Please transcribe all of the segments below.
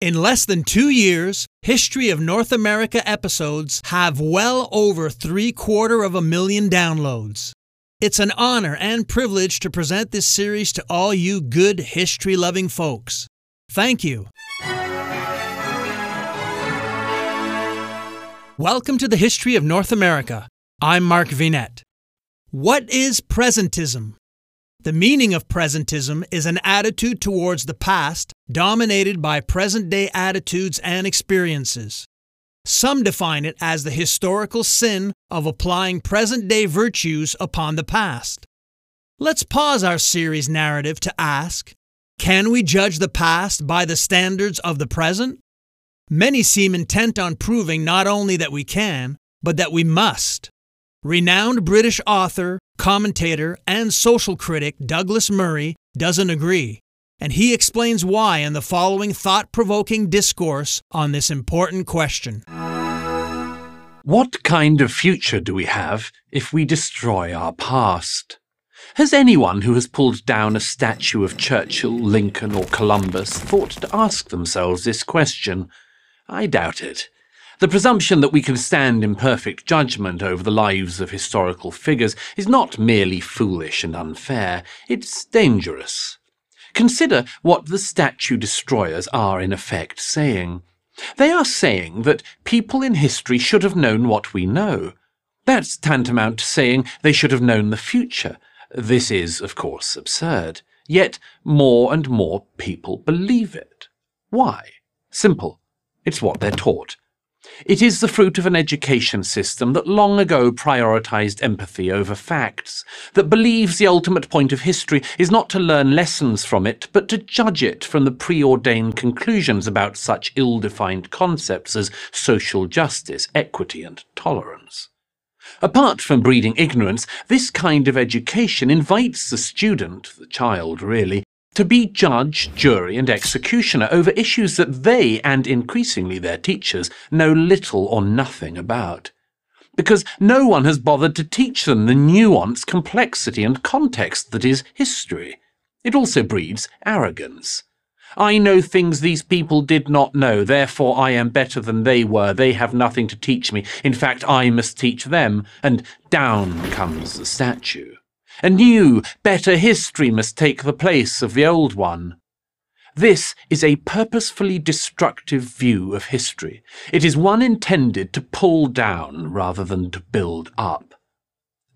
In less than two years, History of North America episodes have well over three quarter of a million downloads. It's an honor and privilege to present this series to all you good history loving folks. Thank you. Welcome to the History of North America. I'm Mark Vinet. What is presentism? The meaning of presentism is an attitude towards the past dominated by present day attitudes and experiences. Some define it as the historical sin of applying present day virtues upon the past. Let's pause our series narrative to ask Can we judge the past by the standards of the present? Many seem intent on proving not only that we can, but that we must. Renowned British author, commentator, and social critic Douglas Murray doesn't agree, and he explains why in the following thought provoking discourse on this important question. What kind of future do we have if we destroy our past? Has anyone who has pulled down a statue of Churchill, Lincoln, or Columbus thought to ask themselves this question? I doubt it. The presumption that we can stand in perfect judgment over the lives of historical figures is not merely foolish and unfair, it's dangerous. Consider what the statue destroyers are in effect saying. They are saying that people in history should have known what we know. That's tantamount to saying they should have known the future. This is, of course, absurd. Yet more and more people believe it. Why? Simple. It's what they're taught. It is the fruit of an education system that long ago prioritized empathy over facts, that believes the ultimate point of history is not to learn lessons from it, but to judge it from the preordained conclusions about such ill defined concepts as social justice, equity, and tolerance. Apart from breeding ignorance, this kind of education invites the student, the child really, to be judge, jury, and executioner over issues that they, and increasingly their teachers, know little or nothing about. Because no one has bothered to teach them the nuance, complexity, and context that is history. It also breeds arrogance. I know things these people did not know, therefore I am better than they were. They have nothing to teach me. In fact, I must teach them. And down comes the statue. A new, better history must take the place of the old one. This is a purposefully destructive view of history. It is one intended to pull down rather than to build up.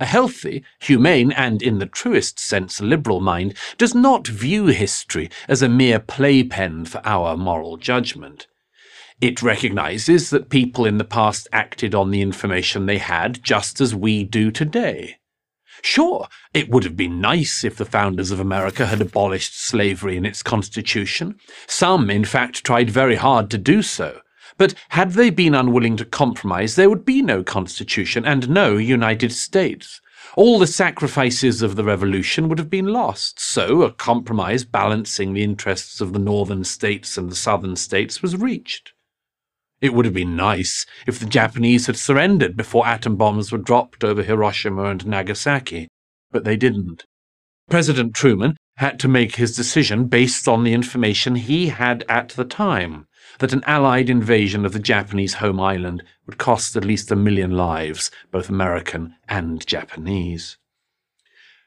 A healthy, humane, and in the truest sense liberal mind does not view history as a mere playpen for our moral judgment. It recognizes that people in the past acted on the information they had just as we do today. Sure, it would have been nice if the founders of America had abolished slavery in its constitution. Some, in fact, tried very hard to do so. But had they been unwilling to compromise, there would be no constitution and no United States. All the sacrifices of the revolution would have been lost, so a compromise balancing the interests of the northern states and the southern states was reached. It would have been nice if the Japanese had surrendered before atom bombs were dropped over Hiroshima and Nagasaki, but they didn't. President Truman had to make his decision based on the information he had at the time that an Allied invasion of the Japanese home island would cost at least a million lives, both American and Japanese.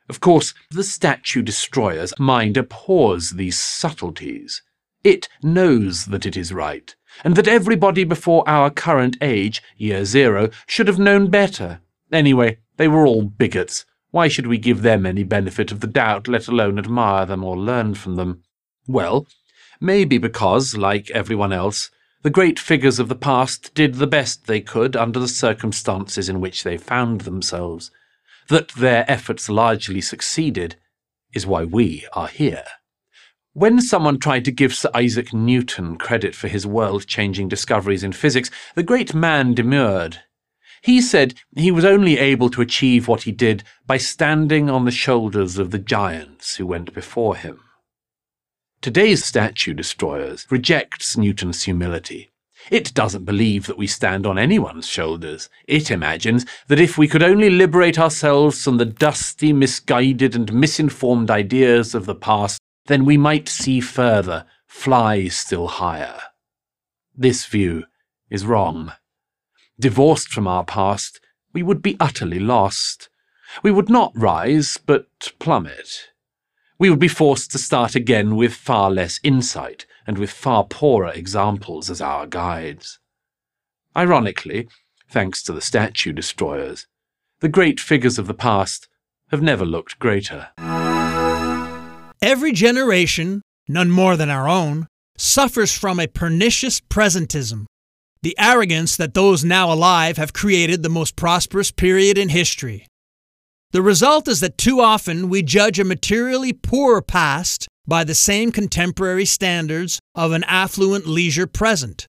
Of course, the statue destroyer's mind abhors these subtleties. It knows that it is right, and that everybody before our current age, year zero, should have known better. Anyway, they were all bigots. Why should we give them any benefit of the doubt, let alone admire them or learn from them? Well, maybe because, like everyone else, the great figures of the past did the best they could under the circumstances in which they found themselves. That their efforts largely succeeded is why we are here. When someone tried to give Sir Isaac Newton credit for his world changing discoveries in physics, the great man demurred. He said he was only able to achieve what he did by standing on the shoulders of the giants who went before him. Today's statue destroyers rejects Newton's humility. It doesn't believe that we stand on anyone's shoulders. It imagines that if we could only liberate ourselves from the dusty, misguided, and misinformed ideas of the past, then we might see further, fly still higher. This view is wrong. Divorced from our past, we would be utterly lost. We would not rise, but plummet. We would be forced to start again with far less insight and with far poorer examples as our guides. Ironically, thanks to the statue destroyers, the great figures of the past have never looked greater. Every generation, none more than our own, suffers from a pernicious presentism, the arrogance that those now alive have created the most prosperous period in history. The result is that too often we judge a materially poorer past by the same contemporary standards of an affluent leisure present.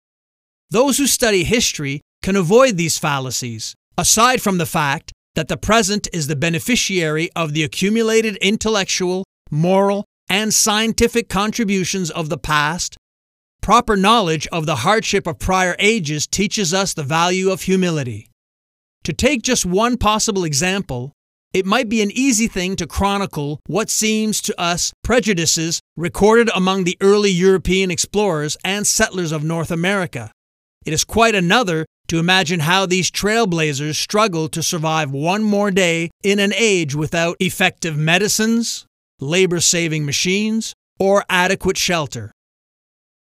Those who study history can avoid these fallacies, aside from the fact that the present is the beneficiary of the accumulated intellectual, moral, and scientific contributions of the past. Proper knowledge of the hardship of prior ages teaches us the value of humility. To take just one possible example, it might be an easy thing to chronicle what seems to us prejudices recorded among the early European explorers and settlers of North America. It is quite another to imagine how these trailblazers struggled to survive one more day in an age without effective medicines, labor saving machines, or adequate shelter.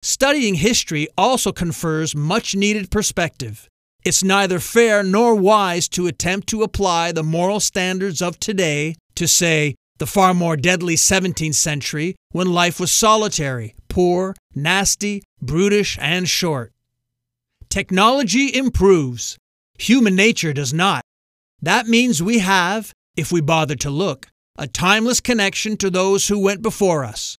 Studying history also confers much needed perspective. It's neither fair nor wise to attempt to apply the moral standards of today to, say, the far more deadly 17th century when life was solitary, poor, nasty, brutish, and short. Technology improves. Human nature does not. That means we have, if we bother to look, a timeless connection to those who went before us.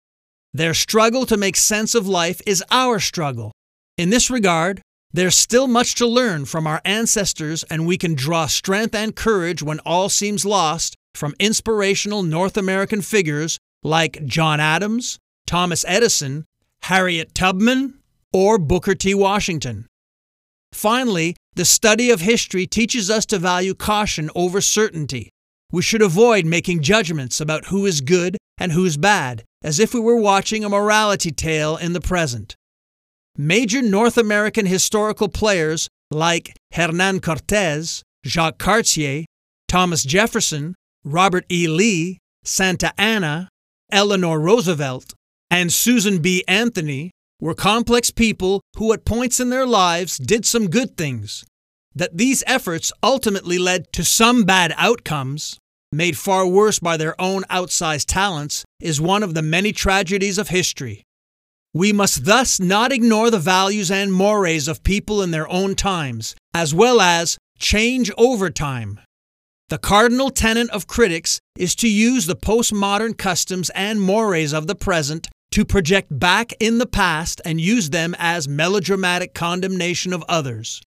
Their struggle to make sense of life is our struggle. In this regard, there's still much to learn from our ancestors, and we can draw strength and courage when all seems lost from inspirational North American figures like John Adams, Thomas Edison, Harriet Tubman, or Booker T. Washington. Finally, the study of history teaches us to value caution over certainty. We should avoid making judgments about who is good and who is bad, as if we were watching a morality tale in the present. Major North American historical players like Hernan Cortez, Jacques Cartier, Thomas Jefferson, Robert E. Lee, Santa Anna, Eleanor Roosevelt, and Susan B. Anthony were complex people who, at points in their lives, did some good things. That these efforts ultimately led to some bad outcomes, made far worse by their own outsized talents, is one of the many tragedies of history. We must thus not ignore the values and mores of people in their own times, as well as change over time. The cardinal tenet of critics is to use the postmodern customs and mores of the present to project back in the past and use them as melodramatic condemnation of others.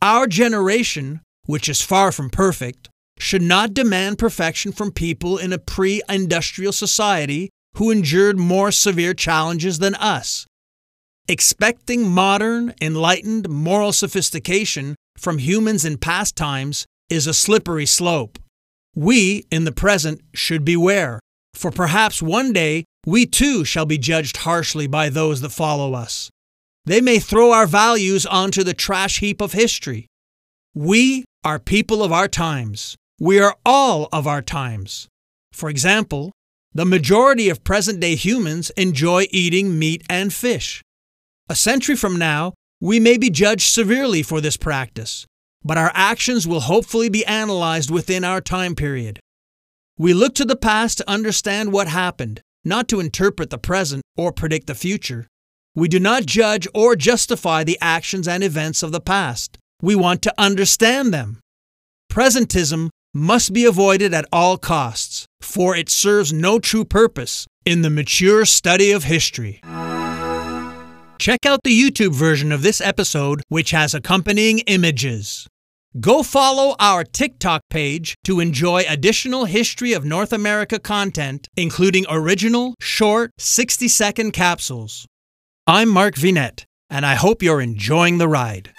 Our generation, which is far from perfect, should not demand perfection from people in a pre industrial society who endured more severe challenges than us. Expecting modern, enlightened moral sophistication from humans in past times is a slippery slope. We, in the present, should beware, for perhaps one day we too shall be judged harshly by those that follow us. They may throw our values onto the trash heap of history. We are people of our times. We are all of our times. For example, the majority of present day humans enjoy eating meat and fish. A century from now, we may be judged severely for this practice, but our actions will hopefully be analyzed within our time period. We look to the past to understand what happened, not to interpret the present or predict the future. We do not judge or justify the actions and events of the past. We want to understand them. Presentism must be avoided at all costs, for it serves no true purpose in the mature study of history. Check out the YouTube version of this episode, which has accompanying images. Go follow our TikTok page to enjoy additional History of North America content, including original, short, 60 second capsules. I'm Mark Vinet, and I hope you're enjoying the ride.